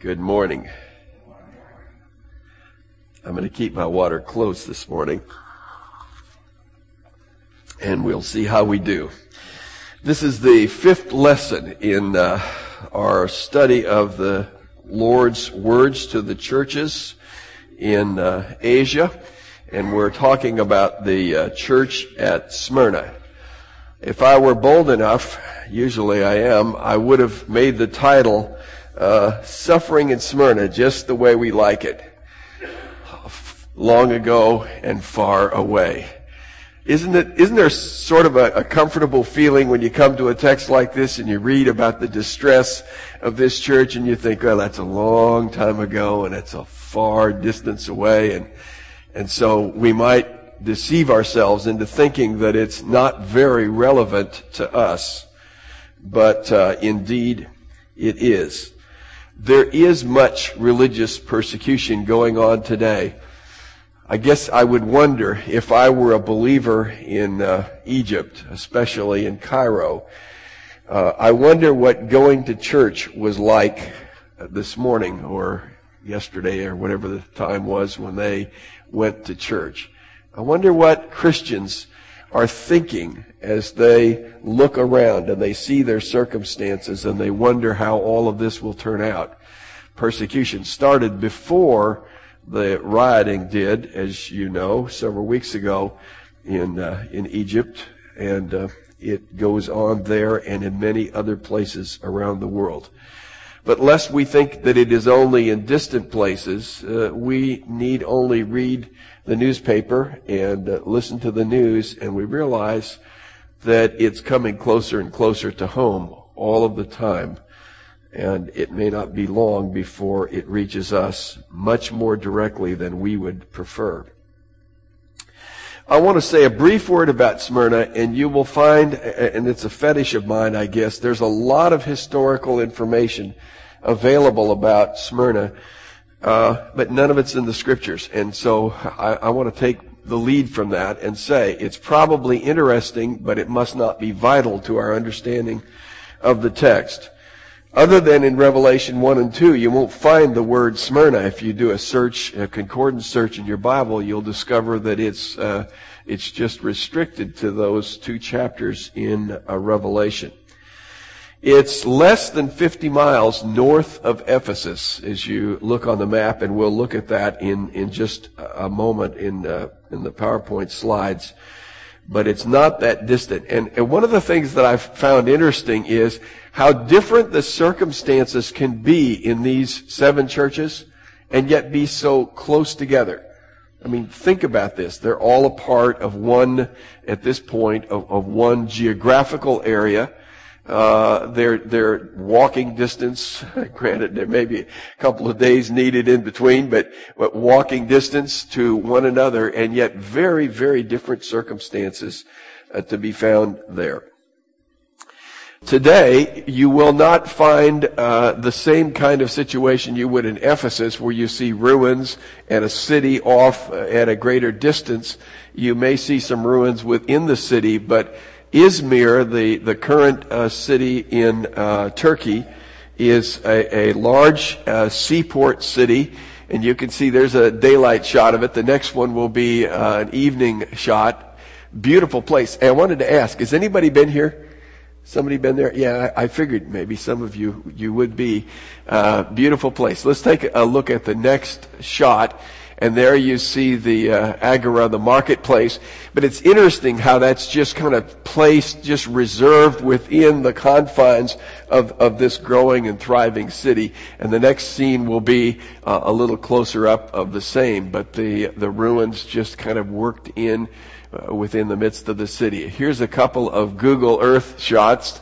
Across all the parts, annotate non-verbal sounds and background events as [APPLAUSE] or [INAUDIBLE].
Good morning. I'm going to keep my water close this morning. And we'll see how we do. This is the fifth lesson in uh, our study of the Lord's words to the churches in uh, Asia. And we're talking about the uh, church at Smyrna. If I were bold enough, usually I am, I would have made the title uh, suffering in Smyrna just the way we like it. Long ago and far away. Isn't it, isn't there sort of a, a, comfortable feeling when you come to a text like this and you read about the distress of this church and you think, well, that's a long time ago and it's a far distance away and, and so we might deceive ourselves into thinking that it's not very relevant to us. But, uh, indeed, it is there is much religious persecution going on today. I guess I would wonder if I were a believer in uh, Egypt, especially in Cairo. Uh, I wonder what going to church was like this morning or yesterday or whatever the time was when they went to church. I wonder what Christians are thinking as they look around and they see their circumstances and they wonder how all of this will turn out. Persecution started before the rioting did, as you know, several weeks ago in uh, in Egypt, and uh, it goes on there and in many other places around the world. But lest we think that it is only in distant places, uh, we need only read the newspaper and uh, listen to the news, and we realize that it's coming closer and closer to home all of the time. And it may not be long before it reaches us much more directly than we would prefer. I want to say a brief word about Smyrna, and you will find, and it's a fetish of mine, I guess, there's a lot of historical information available about Smyrna, uh, but none of it's in the scriptures. And so I, I want to take the lead from that and say it's probably interesting, but it must not be vital to our understanding of the text. Other than in Revelation 1 and 2, you won't find the word Smyrna. If you do a search, a concordance search in your Bible, you'll discover that it's, uh, it's just restricted to those two chapters in uh, Revelation. It's less than 50 miles north of Ephesus as you look on the map, and we'll look at that in, in just a moment in, uh, in the PowerPoint slides but it's not that distant. And, and one of the things that I've found interesting is how different the circumstances can be in these seven churches and yet be so close together. I mean, think about this. They're all a part of one, at this point, of, of one geographical area. Uh, they're, they're walking distance. [LAUGHS] Granted, there may be a couple of days needed in between, but, but walking distance to one another and yet very, very different circumstances uh, to be found there. Today, you will not find uh, the same kind of situation you would in Ephesus, where you see ruins and a city off uh, at a greater distance. You may see some ruins within the city, but Izmir, the, the current uh, city in uh, Turkey, is a, a large uh, seaport city, and you can see there's a daylight shot of it. The next one will be uh, an evening shot. Beautiful place. And I wanted to ask, has anybody been here? Somebody been there? Yeah, I, I figured maybe some of you you would be. Uh, beautiful place. Let's take a look at the next shot and there you see the uh, agora, the marketplace. But it's interesting how that's just kind of placed, just reserved within the confines of, of this growing and thriving city. And the next scene will be uh, a little closer up of the same, but the the ruins just kind of worked in uh, within the midst of the city. Here's a couple of Google Earth shots.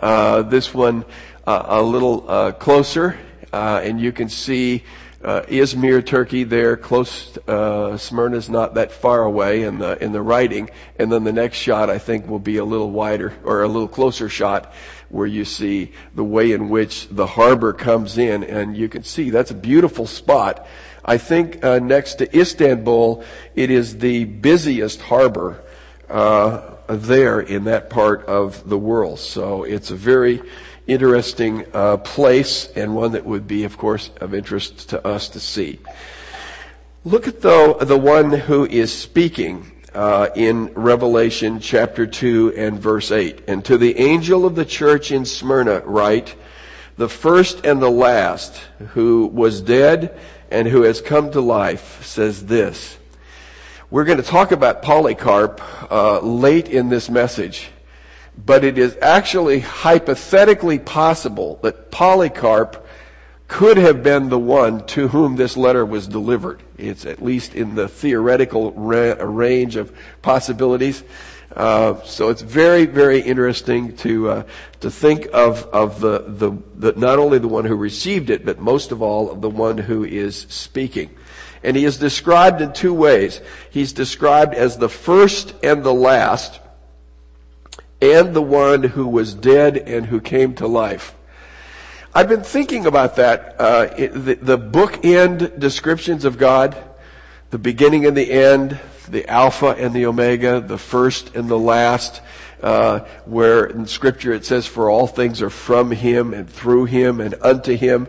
Uh, this one uh, a little uh, closer, and you can see uh, Izmir, Turkey, there, close, uh, Smyrna's not that far away in the, in the writing. And then the next shot, I think, will be a little wider, or a little closer shot, where you see the way in which the harbor comes in. And you can see that's a beautiful spot. I think, uh, next to Istanbul, it is the busiest harbor, uh, there in that part of the world. So it's a very interesting uh, place and one that would be, of course, of interest to us to see. Look at though the one who is speaking uh, in Revelation chapter 2 and verse 8. And to the angel of the church in Smyrna write, the first and the last who was dead and who has come to life says this. We're going to talk about Polycarp uh, late in this message, but it is actually hypothetically possible that Polycarp could have been the one to whom this letter was delivered. It's at least in the theoretical ra- range of possibilities. Uh, so it's very, very interesting to uh, to think of of the, the the not only the one who received it, but most of all of the one who is speaking. And he is described in two ways. He's described as the first and the last, and the one who was dead and who came to life. I've been thinking about that. Uh, the, the bookend descriptions of God, the beginning and the end, the Alpha and the Omega, the first and the last, uh, where in Scripture it says, "For all things are from Him and through Him and unto Him."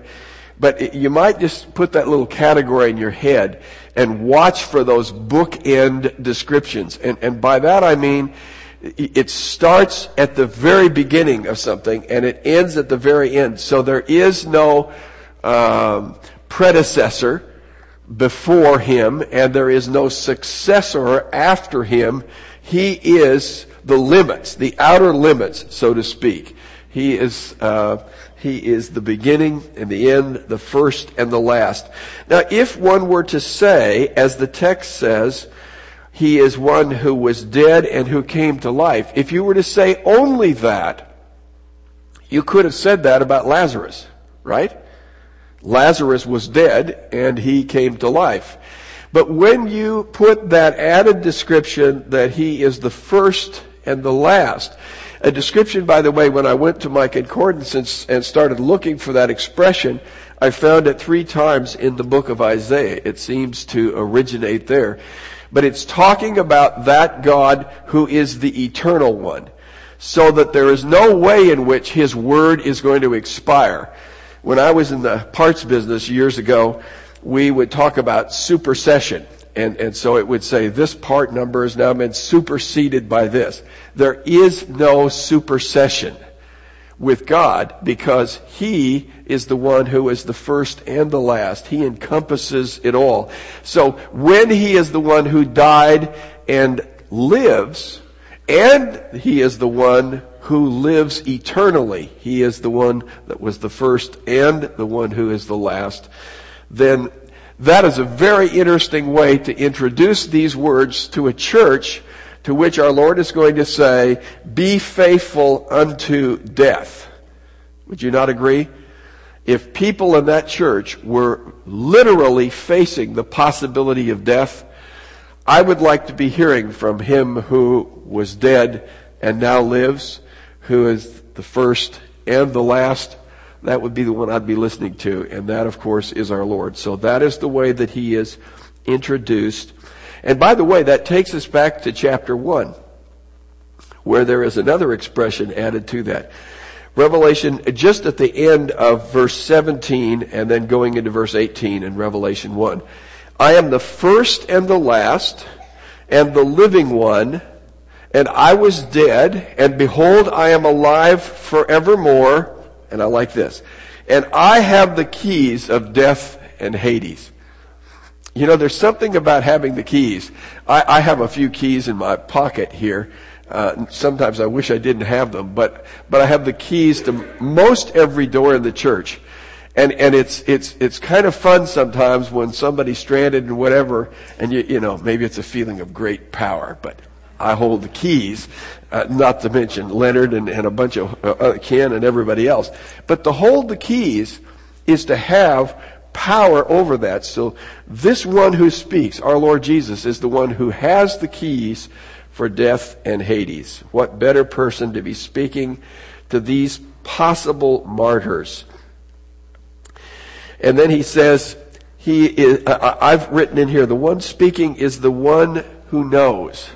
But you might just put that little category in your head and watch for those bookend descriptions. And, and by that I mean, it starts at the very beginning of something and it ends at the very end. So there is no um, predecessor before him and there is no successor after him. He is the limits, the outer limits, so to speak. He is, uh, he is the beginning and the end, the first and the last. Now, if one were to say, as the text says, he is one who was dead and who came to life. If you were to say only that, you could have said that about Lazarus, right? Lazarus was dead and he came to life. But when you put that added description that he is the first and the last, a description, by the way, when I went to my concordance and, and started looking for that expression, I found it three times in the book of Isaiah. It seems to originate there but it's talking about that God who is the eternal one. So that there is no way in which His Word is going to expire. When I was in the parts business years ago, we would talk about supersession. And, and so it would say this part number has now been superseded by this. There is no supersession with God because He is the one who is the first and the last. He encompasses it all. So when He is the one who died and lives, and He is the one who lives eternally, He is the one that was the first and the one who is the last, then that is a very interesting way to introduce these words to a church to which our Lord is going to say, be faithful unto death. Would you not agree? If people in that church were literally facing the possibility of death, I would like to be hearing from him who was dead and now lives, who is the first and the last. That would be the one I'd be listening to, and that, of course, is our Lord. So that is the way that he is introduced and by the way, that takes us back to chapter 1, where there is another expression added to that. Revelation, just at the end of verse 17 and then going into verse 18 in Revelation 1. I am the first and the last and the living one, and I was dead, and behold, I am alive forevermore. And I like this. And I have the keys of death and Hades. You know, there's something about having the keys. I, I have a few keys in my pocket here. Uh, sometimes I wish I didn't have them, but but I have the keys to most every door in the church, and and it's it's it's kind of fun sometimes when somebody's stranded and whatever, and you you know maybe it's a feeling of great power, but I hold the keys, uh, not to mention Leonard and, and a bunch of uh, Ken and everybody else, but to hold the keys is to have power over that. So this one who speaks, our Lord Jesus, is the one who has the keys for death and Hades. What better person to be speaking to these possible martyrs? And then he says, he is, I've written in here, the one speaking is the one who knows.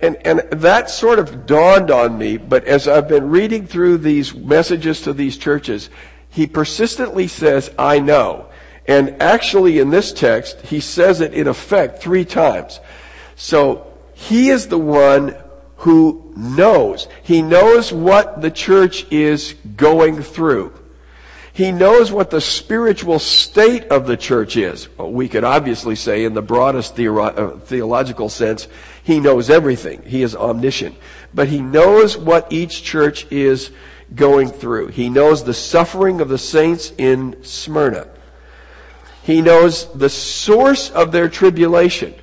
And, and that sort of dawned on me, but as I've been reading through these messages to these churches, he persistently says, I know. And actually in this text, he says it in effect three times. So he is the one who knows. He knows what the church is going through. He knows what the spiritual state of the church is. We could obviously say in the broadest uh, theological sense, he knows everything. He is omniscient. But he knows what each church is going through. He knows the suffering of the saints in Smyrna. He knows the source of their tribulation.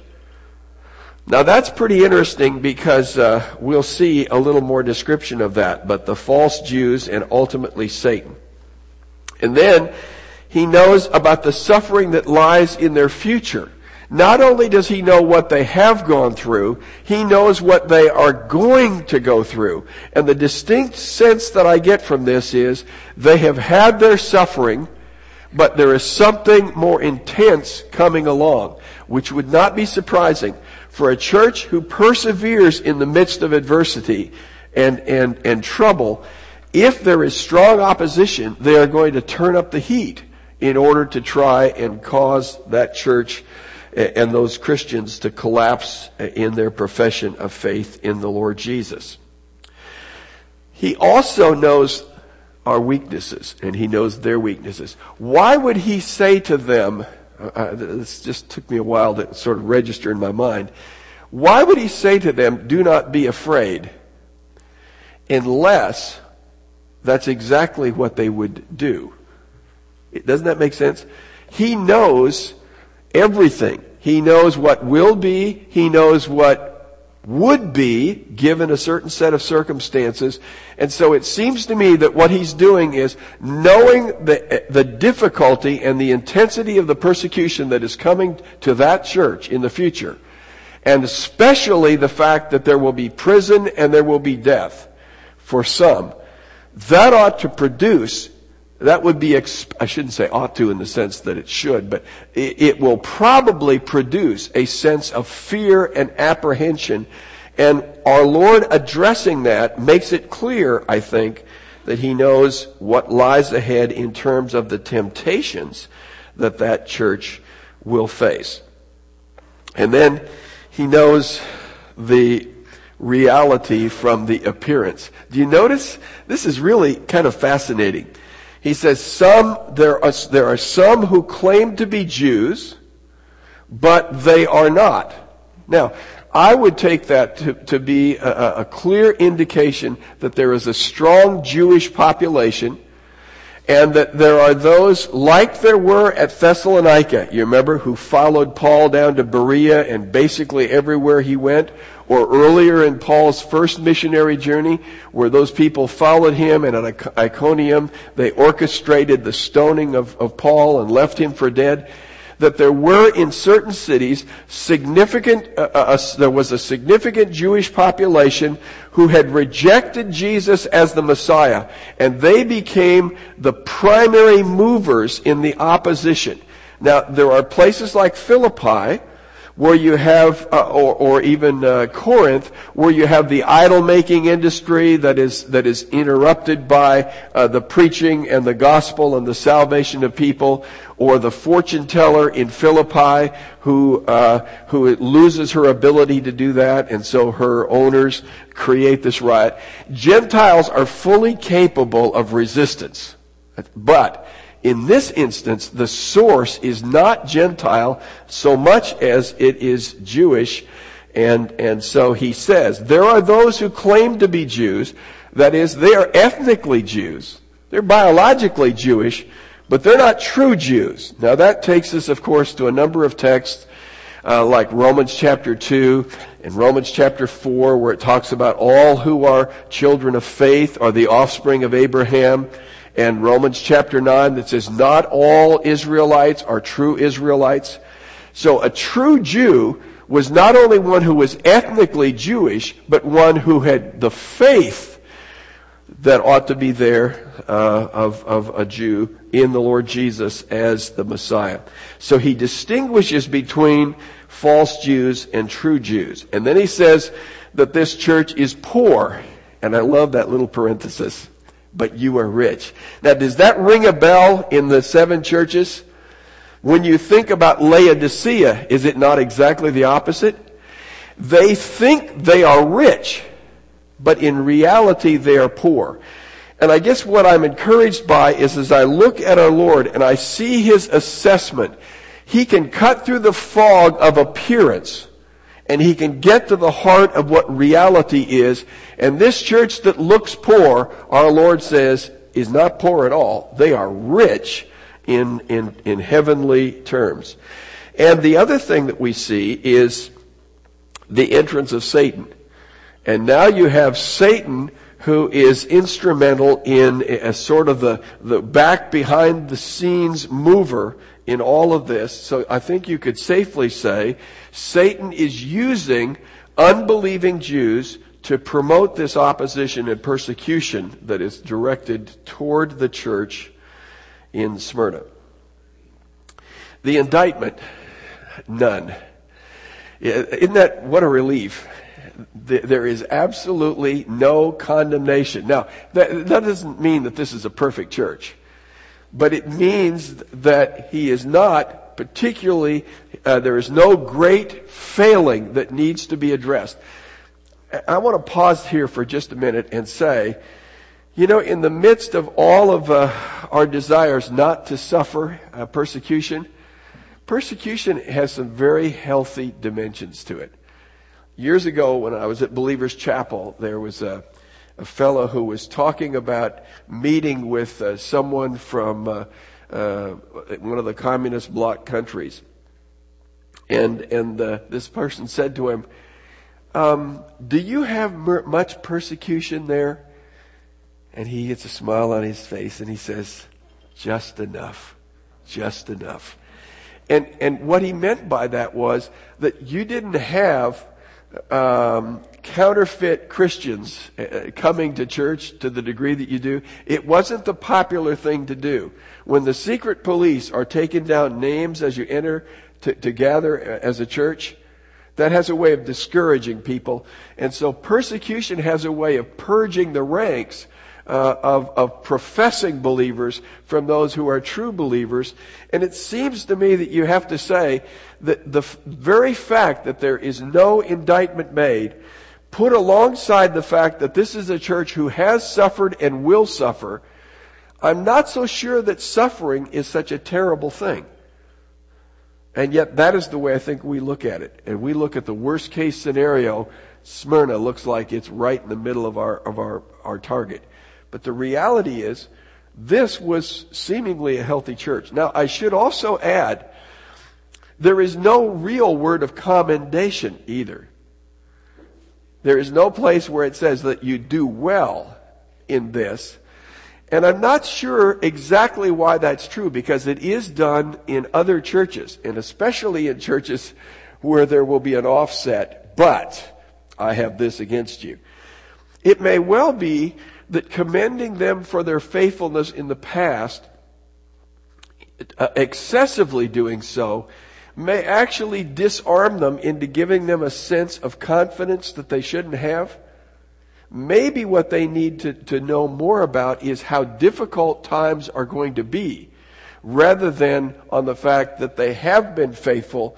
Now that's pretty interesting because uh, we'll see a little more description of that, but the false Jews and ultimately Satan. And then he knows about the suffering that lies in their future. Not only does he know what they have gone through, he knows what they are going to go through. And the distinct sense that I get from this is they have had their suffering, but there is something more intense coming along, which would not be surprising for a church who perseveres in the midst of adversity and, and, and trouble. If there is strong opposition, they are going to turn up the heat in order to try and cause that church and those Christians to collapse in their profession of faith in the Lord Jesus. He also knows our weaknesses and he knows their weaknesses. Why would he say to them, uh, uh, this just took me a while to sort of register in my mind. Why would he say to them, do not be afraid, unless that's exactly what they would do? Doesn't that make sense? He knows everything. He knows what will be. He knows what would be given a certain set of circumstances. And so it seems to me that what he's doing is knowing the, the difficulty and the intensity of the persecution that is coming to that church in the future. And especially the fact that there will be prison and there will be death for some. That ought to produce that would be, I shouldn't say ought to in the sense that it should, but it will probably produce a sense of fear and apprehension. And our Lord addressing that makes it clear, I think, that He knows what lies ahead in terms of the temptations that that church will face. And then He knows the reality from the appearance. Do you notice? This is really kind of fascinating. He says some, there are, there are some who claim to be Jews, but they are not. Now, I would take that to, to be a, a clear indication that there is a strong Jewish population and that there are those like there were at Thessalonica, you remember, who followed Paul down to Berea and basically everywhere he went, or earlier in Paul's first missionary journey, where those people followed him and at Iconium they orchestrated the stoning of, of Paul and left him for dead that there were in certain cities significant, uh, uh, there was a significant Jewish population who had rejected Jesus as the Messiah, and they became the primary movers in the opposition. Now, there are places like Philippi, where you have, uh, or, or, even uh, Corinth, where you have the idol making industry that is that is interrupted by uh, the preaching and the gospel and the salvation of people, or the fortune teller in Philippi who uh, who loses her ability to do that, and so her owners create this riot. Gentiles are fully capable of resistance, but in this instance, the source is not Gentile so much as it is Jewish. And, and so he says, there are those who claim to be Jews. That is, they are ethnically Jews. They're biologically Jewish, but they're not true Jews. Now that takes us, of course, to a number of texts, uh, like Romans chapter 2 and Romans chapter 4, where it talks about all who are children of faith are the offspring of Abraham and Romans chapter 9 that says not all Israelites are true Israelites. So a true Jew was not only one who was ethnically Jewish, but one who had the faith that ought to be there uh, of, of a Jew in the Lord Jesus as the Messiah. So he distinguishes between false Jews and true Jews. And then he says that this church is poor. And I love that little parenthesis. But you are rich. Now, does that ring a bell in the seven churches? When you think about Laodicea, is it not exactly the opposite? They think they are rich, but in reality they are poor. And I guess what I'm encouraged by is as I look at our Lord and I see His assessment, He can cut through the fog of appearance and He can get to the heart of what reality is. And this church that looks poor, our Lord says, is not poor at all. They are rich in, in, in heavenly terms. And the other thing that we see is the entrance of Satan. And now you have Satan who is instrumental in a sort of the, the back behind the scenes mover in all of this. So I think you could safely say Satan is using unbelieving Jews to promote this opposition and persecution that is directed toward the church in Smyrna. The indictment, none. Isn't that what a relief? There is absolutely no condemnation. Now, that, that doesn't mean that this is a perfect church, but it means that he is not particularly, uh, there is no great failing that needs to be addressed. I want to pause here for just a minute and say, you know, in the midst of all of uh, our desires not to suffer uh, persecution, persecution has some very healthy dimensions to it. Years ago, when I was at Believers Chapel, there was a, a fellow who was talking about meeting with uh, someone from uh, uh, one of the communist bloc countries. And, and uh, this person said to him, um, Do you have much persecution there? And he gets a smile on his face and he says, just enough. Just enough. And, and what he meant by that was that you didn't have um, counterfeit Christians uh, coming to church to the degree that you do. It wasn't the popular thing to do. When the secret police are taking down names as you enter to, to gather uh, as a church, that has a way of discouraging people. And so persecution has a way of purging the ranks uh, of, of professing believers from those who are true believers. And it seems to me that you have to say that the very fact that there is no indictment made, put alongside the fact that this is a church who has suffered and will suffer, I'm not so sure that suffering is such a terrible thing. And yet that is the way I think we look at it. And we look at the worst case scenario, Smyrna looks like it's right in the middle of our, of our, our target. But the reality is, this was seemingly a healthy church. Now, I should also add, there is no real word of commendation either. There is no place where it says that you do well in this. And I'm not sure exactly why that's true because it is done in other churches and especially in churches where there will be an offset, but I have this against you. It may well be that commending them for their faithfulness in the past, uh, excessively doing so, may actually disarm them into giving them a sense of confidence that they shouldn't have. Maybe what they need to, to know more about is how difficult times are going to be, rather than on the fact that they have been faithful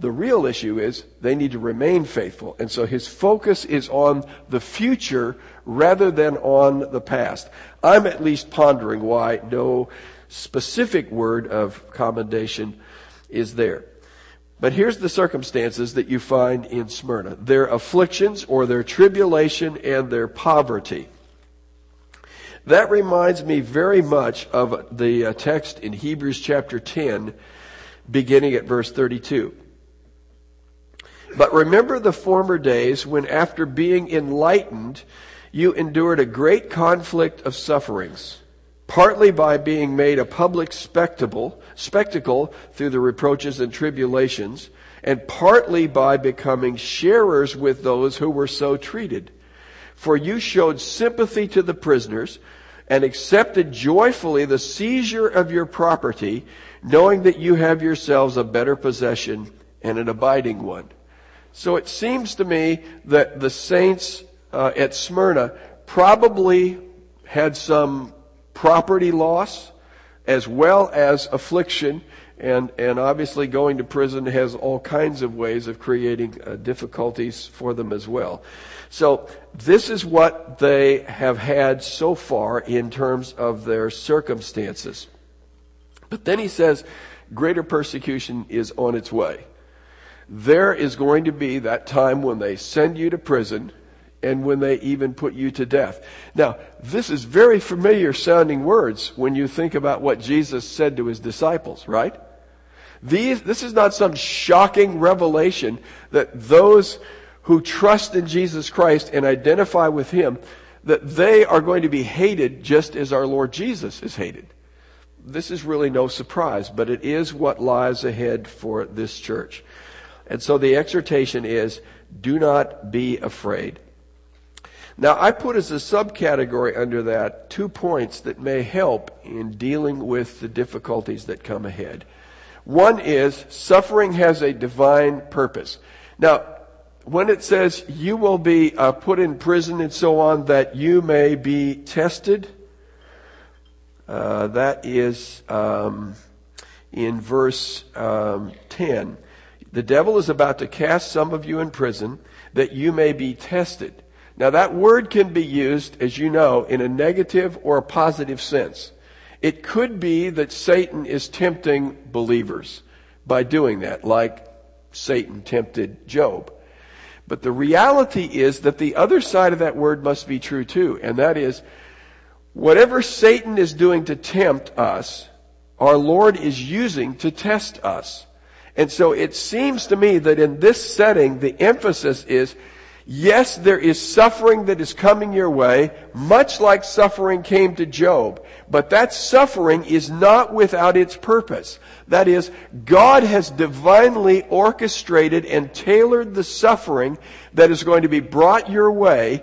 the real issue is they need to remain faithful. And so his focus is on the future rather than on the past. I'm at least pondering why no specific word of commendation is there. But here's the circumstances that you find in Smyrna. Their afflictions or their tribulation and their poverty. That reminds me very much of the uh, text in Hebrews chapter 10, beginning at verse 32. But remember the former days when after being enlightened, you endured a great conflict of sufferings, partly by being made a public spectacle, spectacle through the reproaches and tribulations, and partly by becoming sharers with those who were so treated. For you showed sympathy to the prisoners and accepted joyfully the seizure of your property, knowing that you have yourselves a better possession and an abiding one. So it seems to me that the saints uh, at Smyrna probably had some property loss as well as affliction and, and obviously going to prison has all kinds of ways of creating uh, difficulties for them as well. So this is what they have had so far in terms of their circumstances. But then he says, greater persecution is on its way. There is going to be that time when they send you to prison and when they even put you to death. Now, this is very familiar sounding words when you think about what Jesus said to his disciples, right? These, this is not some shocking revelation that those who trust in Jesus Christ and identify with Him, that they are going to be hated just as our Lord Jesus is hated. This is really no surprise, but it is what lies ahead for this church. And so the exhortation is, do not be afraid. Now, I put as a subcategory under that two points that may help in dealing with the difficulties that come ahead. One is suffering has a divine purpose. Now, when it says you will be uh, put in prison and so on, that you may be tested, uh, that is um, in verse um, 10. The devil is about to cast some of you in prison that you may be tested. Now that word can be used, as you know, in a negative or a positive sense. It could be that Satan is tempting believers by doing that, like Satan tempted Job. But the reality is that the other side of that word must be true too, and that is, whatever Satan is doing to tempt us, our Lord is using to test us. And so it seems to me that in this setting, the emphasis is Yes, there is suffering that is coming your way, much like suffering came to Job. But that suffering is not without its purpose. That is, God has divinely orchestrated and tailored the suffering that is going to be brought your way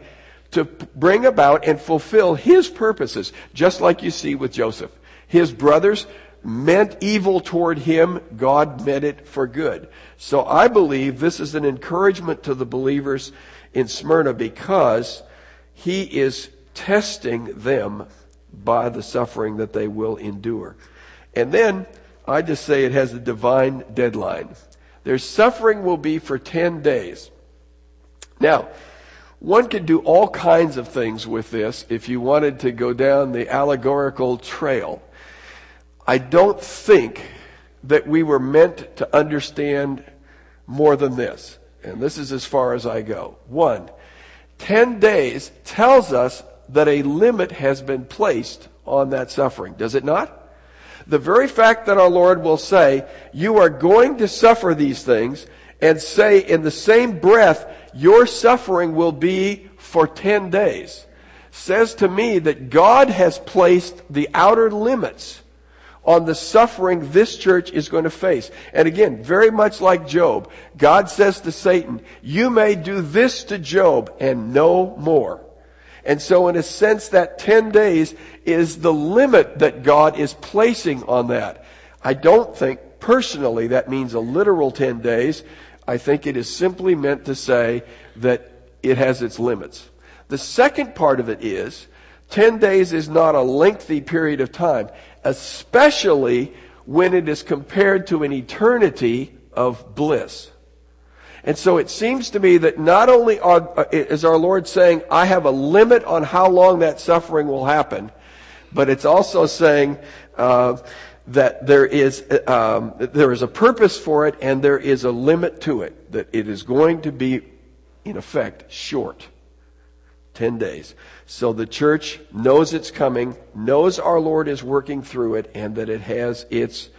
to bring about and fulfill His purposes, just like you see with Joseph. His brothers meant evil toward him, God meant it for good. So I believe this is an encouragement to the believers in Smyrna because he is testing them by the suffering that they will endure. And then I just say it has a divine deadline. Their suffering will be for 10 days. Now, one could do all kinds of things with this if you wanted to go down the allegorical trail. I don't think that we were meant to understand more than this and this is as far as I go. One, 10 days tells us that a limit has been placed on that suffering, does it not? The very fact that our Lord will say, you are going to suffer these things, and say in the same breath, your suffering will be for 10 days, says to me that God has placed the outer limits on the suffering this church is going to face. And again, very much like Job, God says to Satan, you may do this to Job and no more. And so in a sense that 10 days is the limit that God is placing on that. I don't think personally that means a literal 10 days. I think it is simply meant to say that it has its limits. The second part of it is 10 days is not a lengthy period of time especially when it is compared to an eternity of bliss. And so it seems to me that not only are, uh, is our Lord saying, I have a limit on how long that suffering will happen, but it's also saying uh, that there is um, there is a purpose for it and there is a limit to it. That it is going to be, in effect, short. 10 days. So the church knows it's coming, knows our Lord is working through it, and that it has its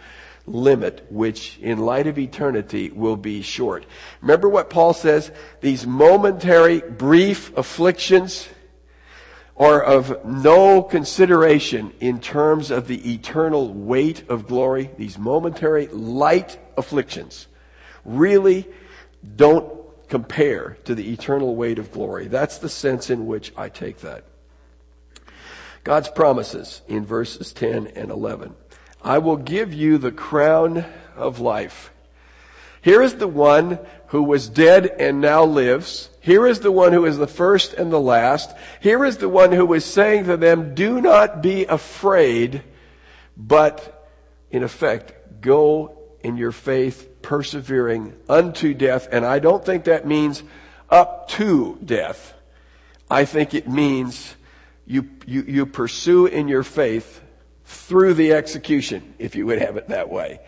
limit, which in light of eternity will be short. Remember what Paul says? These momentary, brief afflictions are of no consideration in terms of the eternal weight of glory. These momentary, light afflictions really don't compare to the eternal weight of glory. That's the sense in which I take that. God's promises in verses 10 and 11. I will give you the crown of life. Here is the one who was dead and now lives. Here is the one who is the first and the last. Here is the one who is saying to them, do not be afraid, but in effect, go in your faith, persevering unto death. And I don't think that means up to death. I think it means you, you, you pursue in your faith through the execution, if you would have it that way.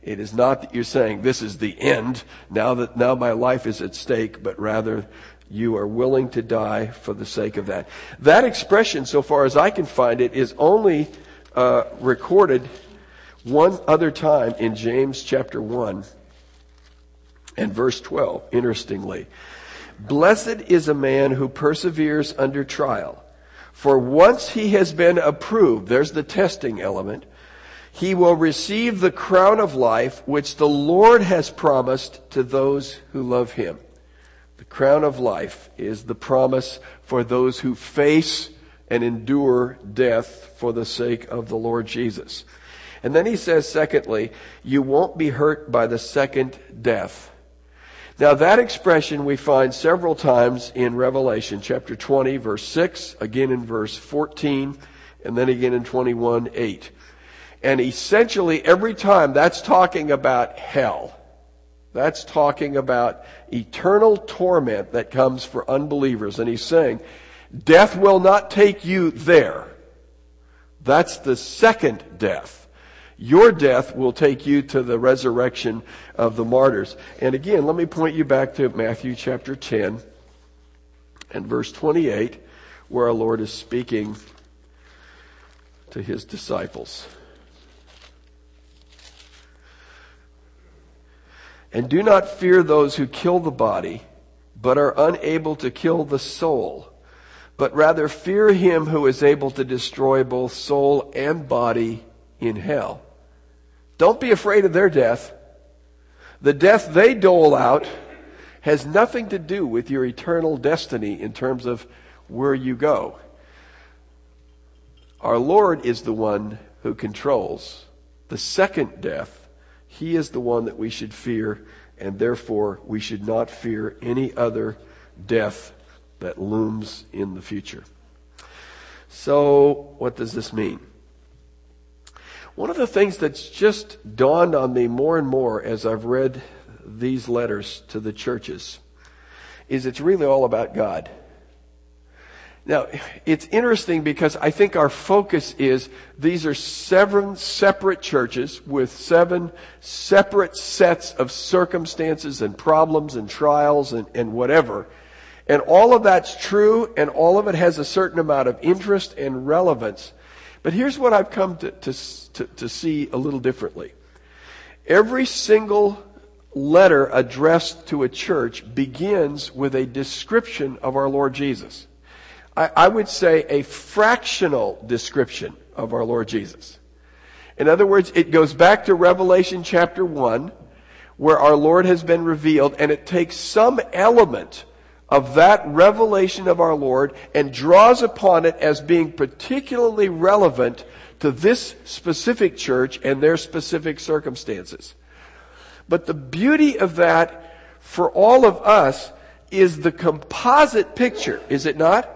It is not that you're saying this is the end, now that now my life is at stake, but rather you are willing to die for the sake of that. That expression, so far as I can find it, is only uh, recorded one other time in James chapter 1 and verse 12, interestingly. Blessed is a man who perseveres under trial. For once he has been approved, there's the testing element, he will receive the crown of life which the Lord has promised to those who love him. The crown of life is the promise for those who face and endure death for the sake of the Lord Jesus. And then he says, secondly, you won't be hurt by the second death. Now that expression we find several times in Revelation chapter 20 verse 6, again in verse 14, and then again in 21 8. And essentially every time that's talking about hell. That's talking about eternal torment that comes for unbelievers. And he's saying, death will not take you there. That's the second death. Your death will take you to the resurrection of the martyrs. And again, let me point you back to Matthew chapter 10 and verse 28, where our Lord is speaking to his disciples. And do not fear those who kill the body, but are unable to kill the soul, but rather fear him who is able to destroy both soul and body in hell. Don't be afraid of their death. The death they dole out has nothing to do with your eternal destiny in terms of where you go. Our Lord is the one who controls the second death. He is the one that we should fear, and therefore we should not fear any other death that looms in the future. So, what does this mean? One of the things that's just dawned on me more and more as I've read these letters to the churches is it's really all about God. Now, it's interesting because I think our focus is these are seven separate churches with seven separate sets of circumstances and problems and trials and, and whatever. And all of that's true and all of it has a certain amount of interest and relevance. But here's what I've come to, to, to, to see a little differently. Every single letter addressed to a church begins with a description of our Lord Jesus. I, I, would say a fractional description of our Lord Jesus. In other words, it goes back to Revelation chapter 1, where our Lord has been revealed, and it takes some element of that revelation of our Lord and draws upon it as being particularly relevant to this specific church and their specific circumstances. But the beauty of that for all of us is the composite picture, is it not?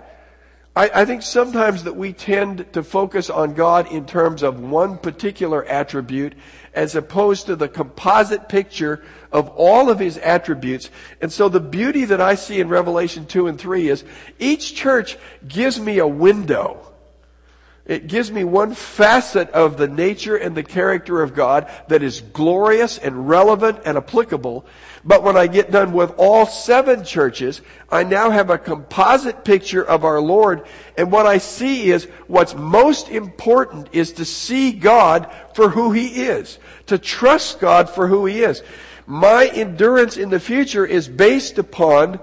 I, I, think sometimes that we tend to focus on God in terms of one particular attribute as opposed to the composite picture of all of his attributes. And so the beauty that I see in Revelation 2 and 3 is each church gives me a window it gives me one facet of the nature and the character of God that is glorious and relevant and applicable. But when I get done with all seven churches, I now have a composite picture of our Lord. And what I see is what's most important is to see God for who He is. To trust God for who He is. My endurance in the future is based upon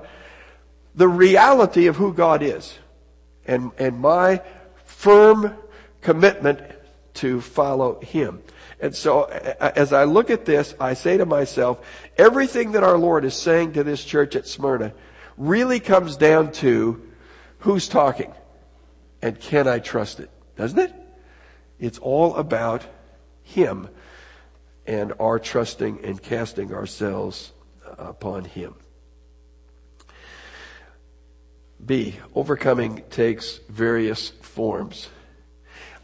the reality of who God is. And, and my firm commitment to follow Him. And so as I look at this, I say to myself, everything that our Lord is saying to this church at Smyrna really comes down to who's talking and can I trust it? Doesn't it? It's all about Him. and our trusting and casting ourselves upon Him. B, overcoming takes various forms.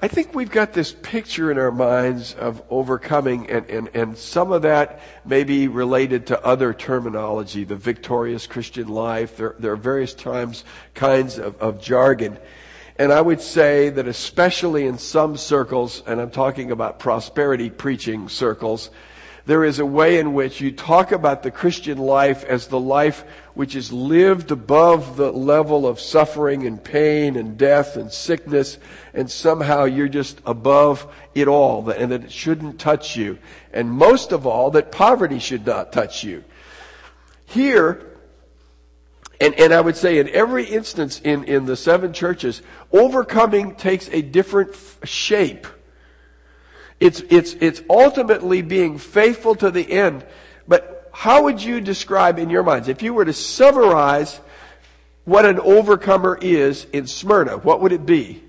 I think we've got this picture in our minds of overcoming, and, and, and some of that may be related to other terminology, the victorious Christian life. There, there are various times, kinds of, of jargon. And I would say that especially in some circles, and I'm talking about prosperity preaching circles, there is a way in which you talk about the Christian life as the life which is lived above the level of suffering and pain and death and sickness, and somehow you're just above it all, and that it shouldn't touch you. And most of all, that poverty should not touch you. Here, and, and I would say in every instance in, in the seven churches, overcoming takes a different f- shape. It's, it's, it's ultimately being faithful to the end. But how would you describe in your minds, if you were to summarize what an overcomer is in Smyrna, what would it be?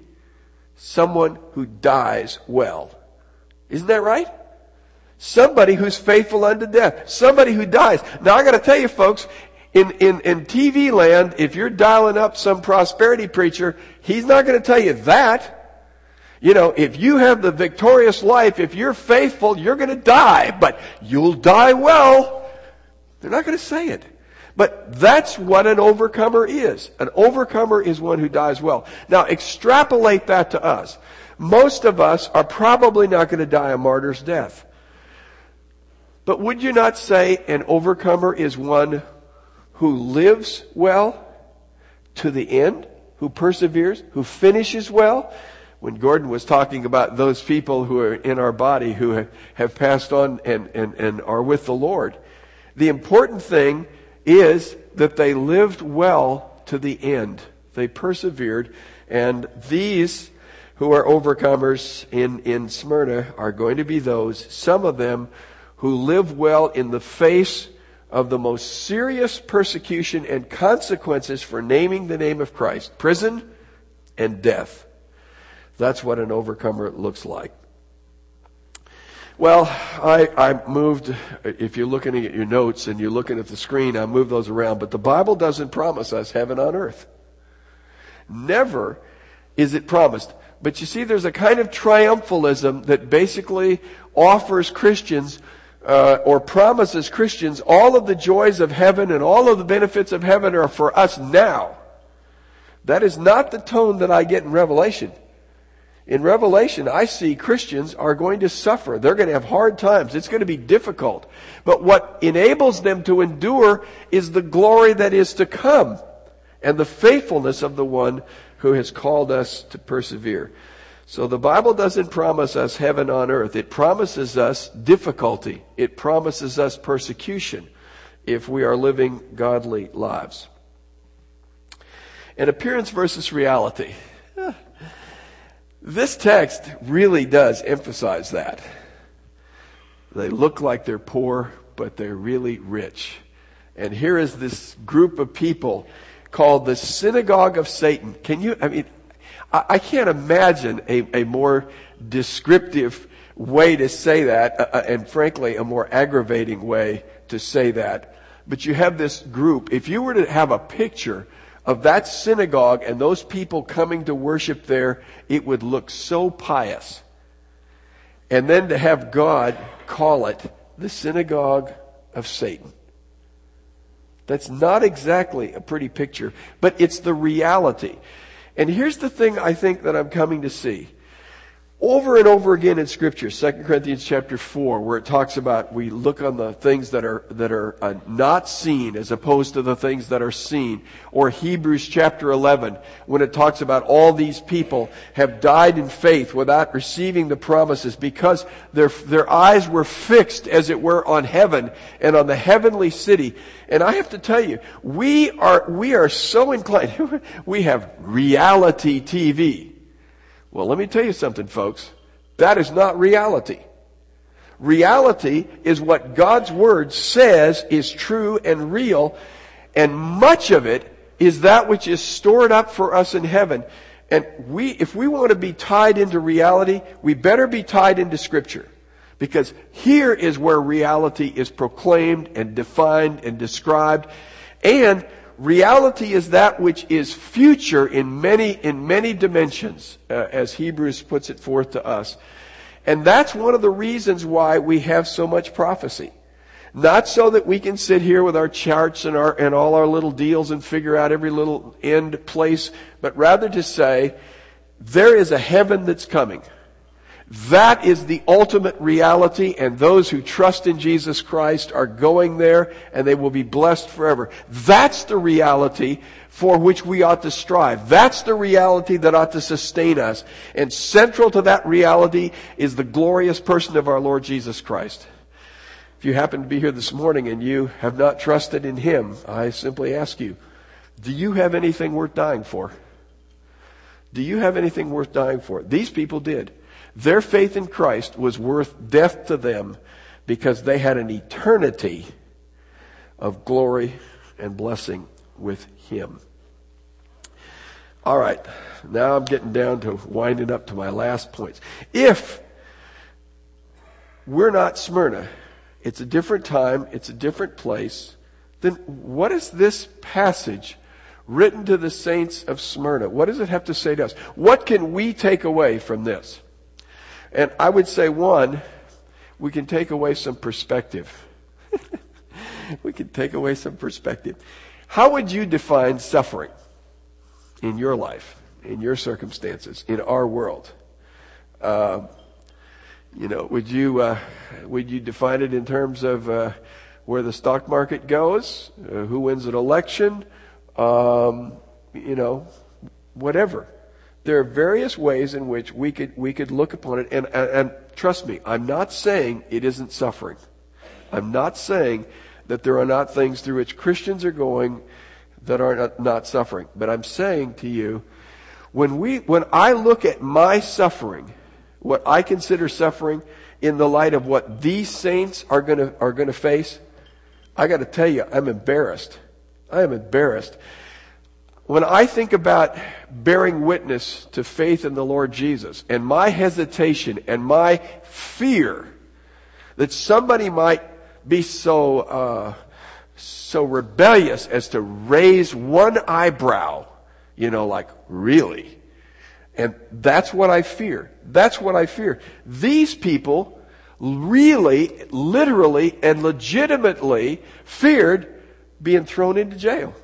Someone who dies well. Isn't that right? Somebody who's faithful unto death. Somebody who dies. Now I gotta tell you folks, in, in, in TV land, if you're dialing up some prosperity preacher, he's not gonna tell you that. You know, if you have the victorious life, if you're faithful, you're going to die, but you'll die well. They're not going to say it. But that's what an overcomer is. An overcomer is one who dies well. Now extrapolate that to us. Most of us are probably not going to die a martyr's death. But would you not say an overcomer is one who lives well to the end, who perseveres, who finishes well? When Gordon was talking about those people who are in our body who have passed on and, and, and are with the Lord, the important thing is that they lived well to the end. They persevered, and these who are overcomers in, in Smyrna are going to be those, some of them, who live well in the face of the most serious persecution and consequences for naming the name of Christ prison and death. That's what an overcomer looks like. Well, I, I moved, if you're looking at your notes and you're looking at the screen, I moved those around, but the Bible doesn't promise us heaven on earth. Never is it promised. But you see, there's a kind of triumphalism that basically offers Christians uh, or promises Christians all of the joys of heaven and all of the benefits of heaven are for us now. That is not the tone that I get in Revelation. In Revelation, I see Christians are going to suffer. They're going to have hard times. It's going to be difficult. But what enables them to endure is the glory that is to come and the faithfulness of the one who has called us to persevere. So the Bible doesn't promise us heaven on earth. It promises us difficulty. It promises us persecution if we are living godly lives. And appearance versus reality. This text really does emphasize that. They look like they're poor, but they're really rich. And here is this group of people called the synagogue of Satan. Can you, I mean, I, can't imagine a, a more descriptive way to say that, uh, uh and frankly, a more aggravating way to say that. But you have this group. If you were to have a picture of that synagogue and those people coming to worship there, it would look so pious. And then to have God call it the synagogue of Satan. That's not exactly a pretty picture, but it's the reality. And here's the thing I think that I'm coming to see over and over again in scripture 2 corinthians chapter 4 where it talks about we look on the things that are that are uh, not seen as opposed to the things that are seen. Or hebrews chapter 11 when it talks about all these people have died in faith without receiving the promises because their their eyes were fixed as it were on heaven and on the heavenly city. And i have to tell you we are we are so inclined [LAUGHS] we have reality tv well, let me tell you something, folks. That is not reality. Reality is what God's Word says is true and real, and much of it is that which is stored up for us in heaven. And we, if we want to be tied into reality, we better be tied into Scripture. Because here is where reality is proclaimed and defined and described. And reality is that which is future in many, in many dimensions, uh, as Hebrews puts it forth to us. And that's one of the reasons why we have so much prophecy. Not so that we can sit here with our charts and our, and all our little deals and figure out every little end place, but rather to say, there is a heaven that's coming. That is the ultimate reality, and those who trust in Jesus Christ are going there, and they will be blessed forever. That's the reality for which we ought to strive. That's the reality that ought to sustain us. And central to that reality is the glorious person of our Lord Jesus Christ. If you happen to be here this morning and you have not trusted in Him, I simply ask you, do you have anything worth dying for? Do you have anything worth dying for? These people did. Their faith in Christ was worth death to them because they had an eternity of glory and blessing with Him. All right, now I'm getting down to winding up to my last points. If we're not Smyrna, it's a different time, it's a different place, then what is this passage written to the saints of Smyrna? What does it have to say to us? What can we take away from this? And I would say, one, we can take away some perspective. [LAUGHS] we can take away some perspective. How would you define suffering in your life, in your circumstances, in our world? Uh, you know, would you uh, would you define it in terms of uh, where the stock market goes, uh, who wins an election, um, you know, whatever? There are various ways in which we could, we could look upon it. And, and, and trust me, I'm not saying it isn't suffering. I'm not saying that there are not things through which Christians are going that are not, not suffering. But I'm saying to you, when we, when I look at my suffering, what I consider suffering in the light of what these saints are gonna, are gonna face, I gotta tell you, I'm embarrassed. I am embarrassed when I think about bearing witness to faith in the Lord Jesus and my hesitation and my fear that somebody might be so, uh, so rebellious as to raise one eyebrow, you know, like, really? And that's what I fear. That's what I fear. These people really, literally, and legitimately feared being thrown into jail.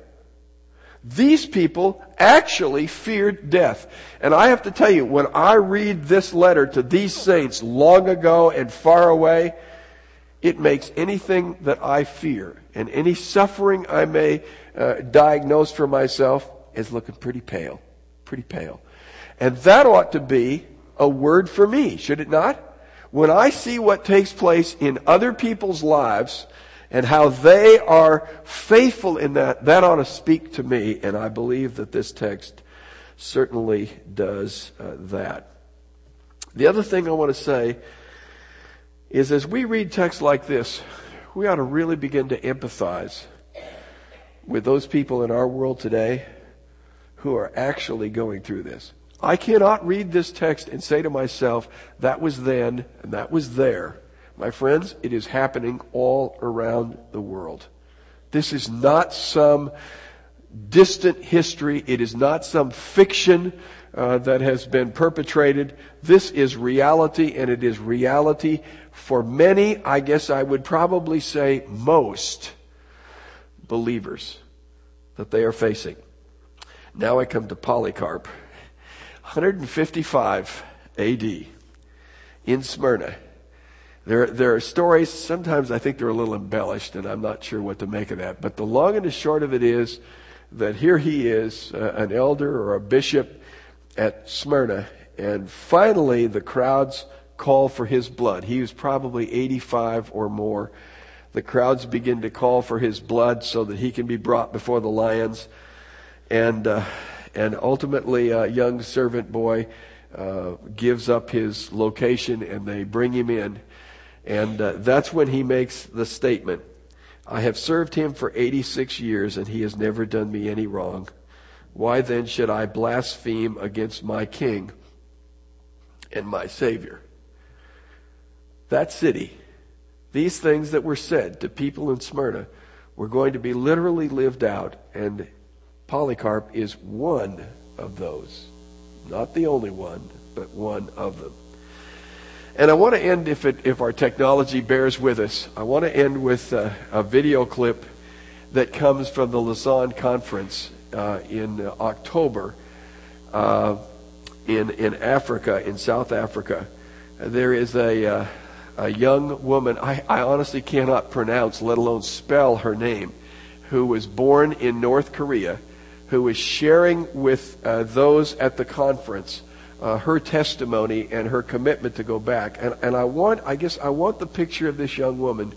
These people actually feared death. And I have to tell you, when I read this letter to these saints long ago and far away, it makes anything that I fear and any suffering I may uh, diagnose for myself is looking pretty pale. Pretty pale. And that ought to be a word for me, should it not? When I see what takes place in other people's lives, and how they are faithful in that, that ought to speak to me, and I believe that this text certainly does uh, that. The other thing I want to say is as we read texts like this, we ought to really begin to empathize with those people in our world today who are actually going through this. I cannot read this text and say to myself, that was then and that was there. My friends, it is happening all around the world. This is not some distant history. It is not some fiction uh, that has been perpetrated. This is reality, and it is reality for many, I guess I would probably say most believers that they are facing. Now I come to Polycarp. [LAUGHS] 155 AD in Smyrna. There, there are stories, sometimes I think they're a little embellished, and I'm not sure what to make of that. But the long and the short of it is that here he is, uh, an elder or a bishop at Smyrna, and finally the crowds call for his blood. He was probably 85 or more. The crowds begin to call for his blood so that he can be brought before the lions. And, uh, and ultimately, a young servant boy uh, gives up his location and they bring him in. And uh, that's when he makes the statement I have served him for 86 years, and he has never done me any wrong. Why then should I blaspheme against my king and my Savior? that city, these things that were said to people in Smyrna were going to be literally lived out, and Polycarp is one of those. Not the only one, but one of them. And I want to end, if, it, if our technology bears with us, I want to end with a, a video clip that comes from the Lausanne conference uh, in October uh, in, in Africa, in South Africa. There is a, uh, a young woman, I, I honestly cannot pronounce, let alone spell her name, who was born in North Korea, who was sharing with uh, those at the conference uh, her testimony and her commitment to go back. And, and I want, I guess, I want the picture of this young woman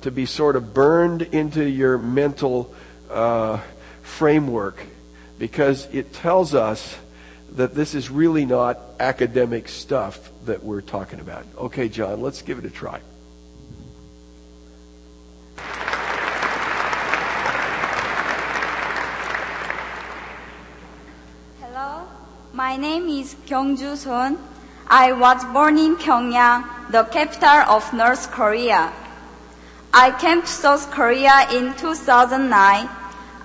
to be sort of burned into your mental uh, framework because it tells us that this is really not academic stuff that we're talking about. Okay, John, let's give it a try. My name is Kyungju Son. I was born in Pyongyang, the capital of North Korea. I came to South Korea in 2009.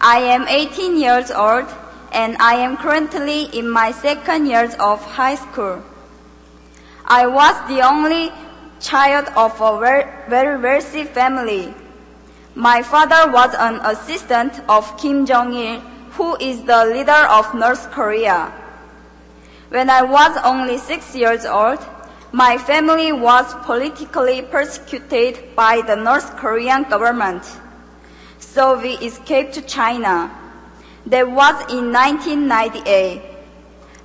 I am 18 years old and I am currently in my second year of high school. I was the only child of a very wealthy family. My father was an assistant of Kim Jong-il, who is the leader of North Korea. When I was only six years old, my family was politically persecuted by the North Korean government. So we escaped to China. That was in 1998.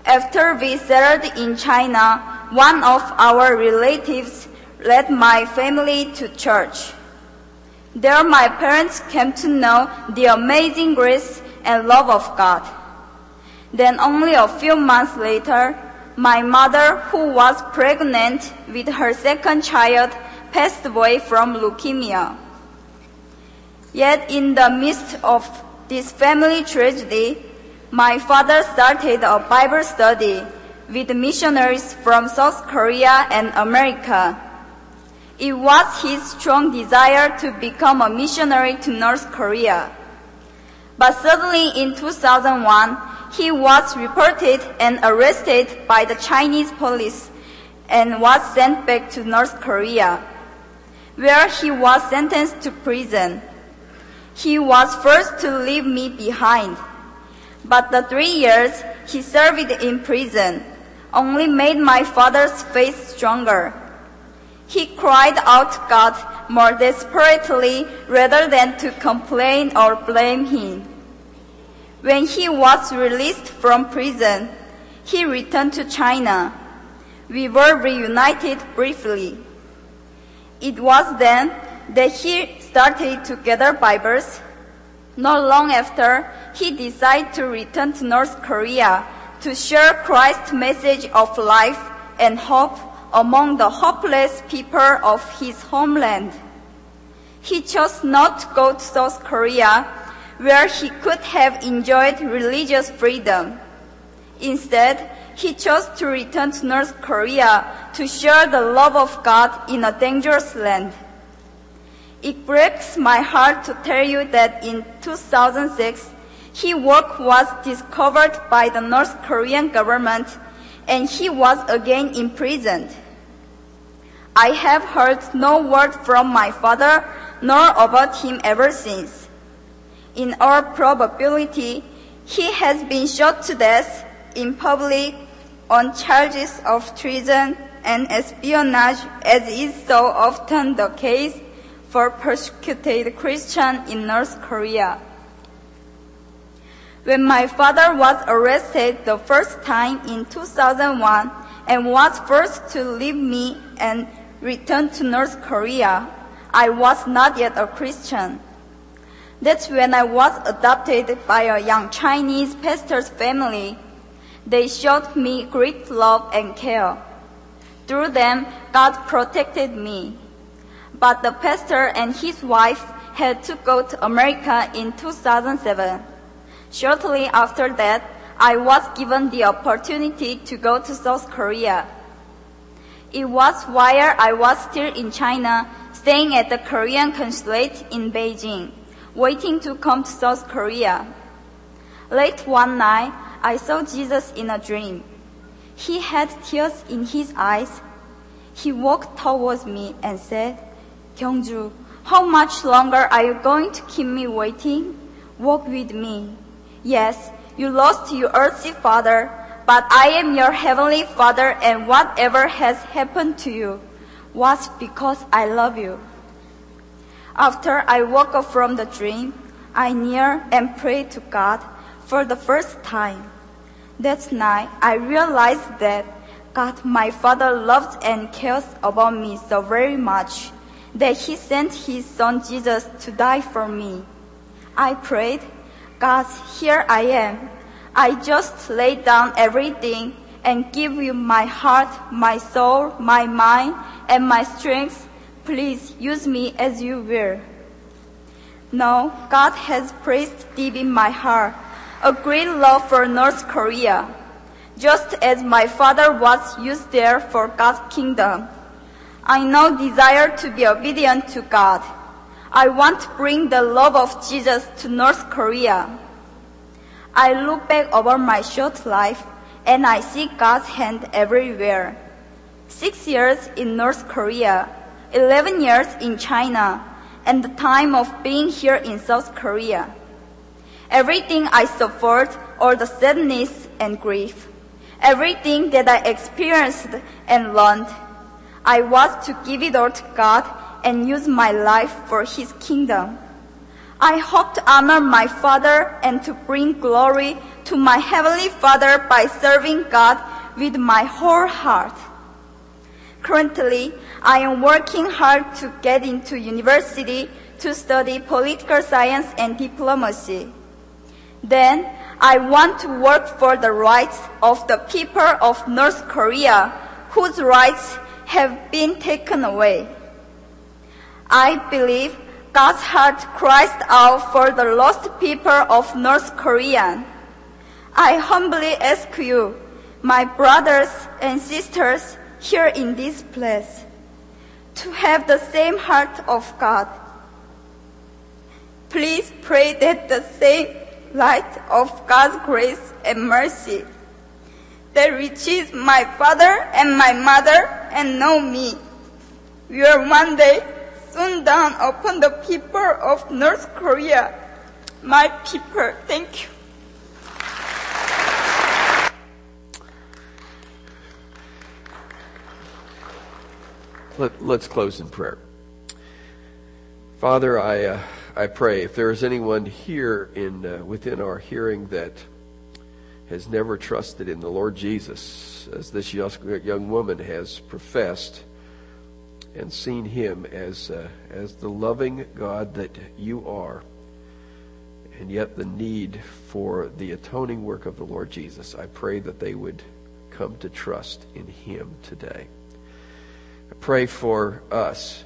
After we settled in China, one of our relatives led my family to church. There my parents came to know the amazing grace and love of God. Then only a few months later, my mother, who was pregnant with her second child, passed away from leukemia. Yet in the midst of this family tragedy, my father started a Bible study with missionaries from South Korea and America. It was his strong desire to become a missionary to North Korea. But suddenly in 2001, he was reported and arrested by the Chinese police and was sent back to North Korea, where he was sentenced to prison. He was forced to leave me behind, but the three years he served in prison only made my father's faith stronger. He cried out God more desperately rather than to complain or blame him. When he was released from prison, he returned to China. We were reunited briefly. It was then that he started to gather Bibles. Not long after, he decided to return to North Korea to share Christ's message of life and hope among the hopeless people of his homeland. He chose not to go to South Korea where he could have enjoyed religious freedom. Instead, he chose to return to North Korea to share the love of God in a dangerous land. It breaks my heart to tell you that in 2006, his work was discovered by the North Korean government and he was again imprisoned. I have heard no word from my father nor about him ever since in all probability, he has been shot to death in public on charges of treason and espionage as is so often the case for persecuted Christians in North Korea. When my father was arrested the first time in 2001 and was forced to leave me and return to North Korea, I was not yet a Christian. That's when I was adopted by a young Chinese pastor's family. They showed me great love and care. Through them, God protected me. But the pastor and his wife had to go to America in 2007. Shortly after that, I was given the opportunity to go to South Korea. It was while I was still in China, staying at the Korean consulate in Beijing, waiting to come to South Korea. Late one night, I saw Jesus in a dream. He had tears in his eyes. He walked towards me and said, Kyungju, how much longer are you going to keep me waiting? Walk with me. Yes, you lost your earthly father, but I am your heavenly father and whatever has happened to you was because I love you. After I woke up from the dream, I knelt and prayed to God for the first time. That night, I realized that God, my Father, loves and cares about me so very much that He sent His Son Jesus to die for me. I prayed, God, here I am. I just lay down everything and give you my heart, my soul, my mind, and my strength. Please use me as you will. Now, God has placed deep in my heart a great love for North Korea, just as my father was used there for God's kingdom. I now desire to be obedient to God. I want to bring the love of Jesus to North Korea. I look back over my short life and I see God's hand everywhere. Six years in North Korea, 11 years in China, and the time of being here in South Korea. Everything I suffered, all the sadness and grief, everything that I experienced and learned, I was to give it all to God and use my life for His kingdom. I hope to honor my Father and to bring glory to my Heavenly Father by serving God with my whole heart. Currently, I am working hard to get into university to study political science and diplomacy. Then, I want to work for the rights of the people of North Korea whose rights have been taken away. I believe God's heart cries out for the lost people of North Korea. I humbly ask you, my brothers and sisters here in this place, to have the same heart of God. Please pray that the same light of God's grace and mercy that reaches my father and my mother and know me will one day soon down upon the people of North Korea. My people, thank you. Let, us close in prayer. Father, I, uh, I pray if there is anyone here in uh, within our hearing that has never trusted in the Lord Jesus, as this young woman has professed, and seen him as, uh, as the loving God that you are, and yet the need for the atoning work of the Lord Jesus, I pray that they would come to trust in him today. I pray for us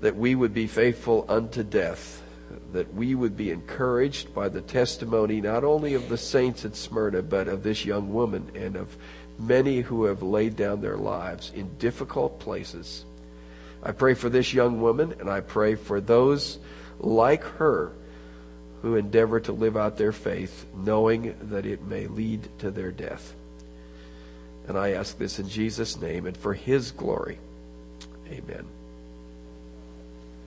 that we would be faithful unto death, that we would be encouraged by the testimony not only of the saints at Smyrna, but of this young woman and of many who have laid down their lives in difficult places I pray for this young woman, and I pray for those like her who endeavor to live out their faith, knowing that it may lead to their death. And I ask this in Jesus' name and for his glory. Amen.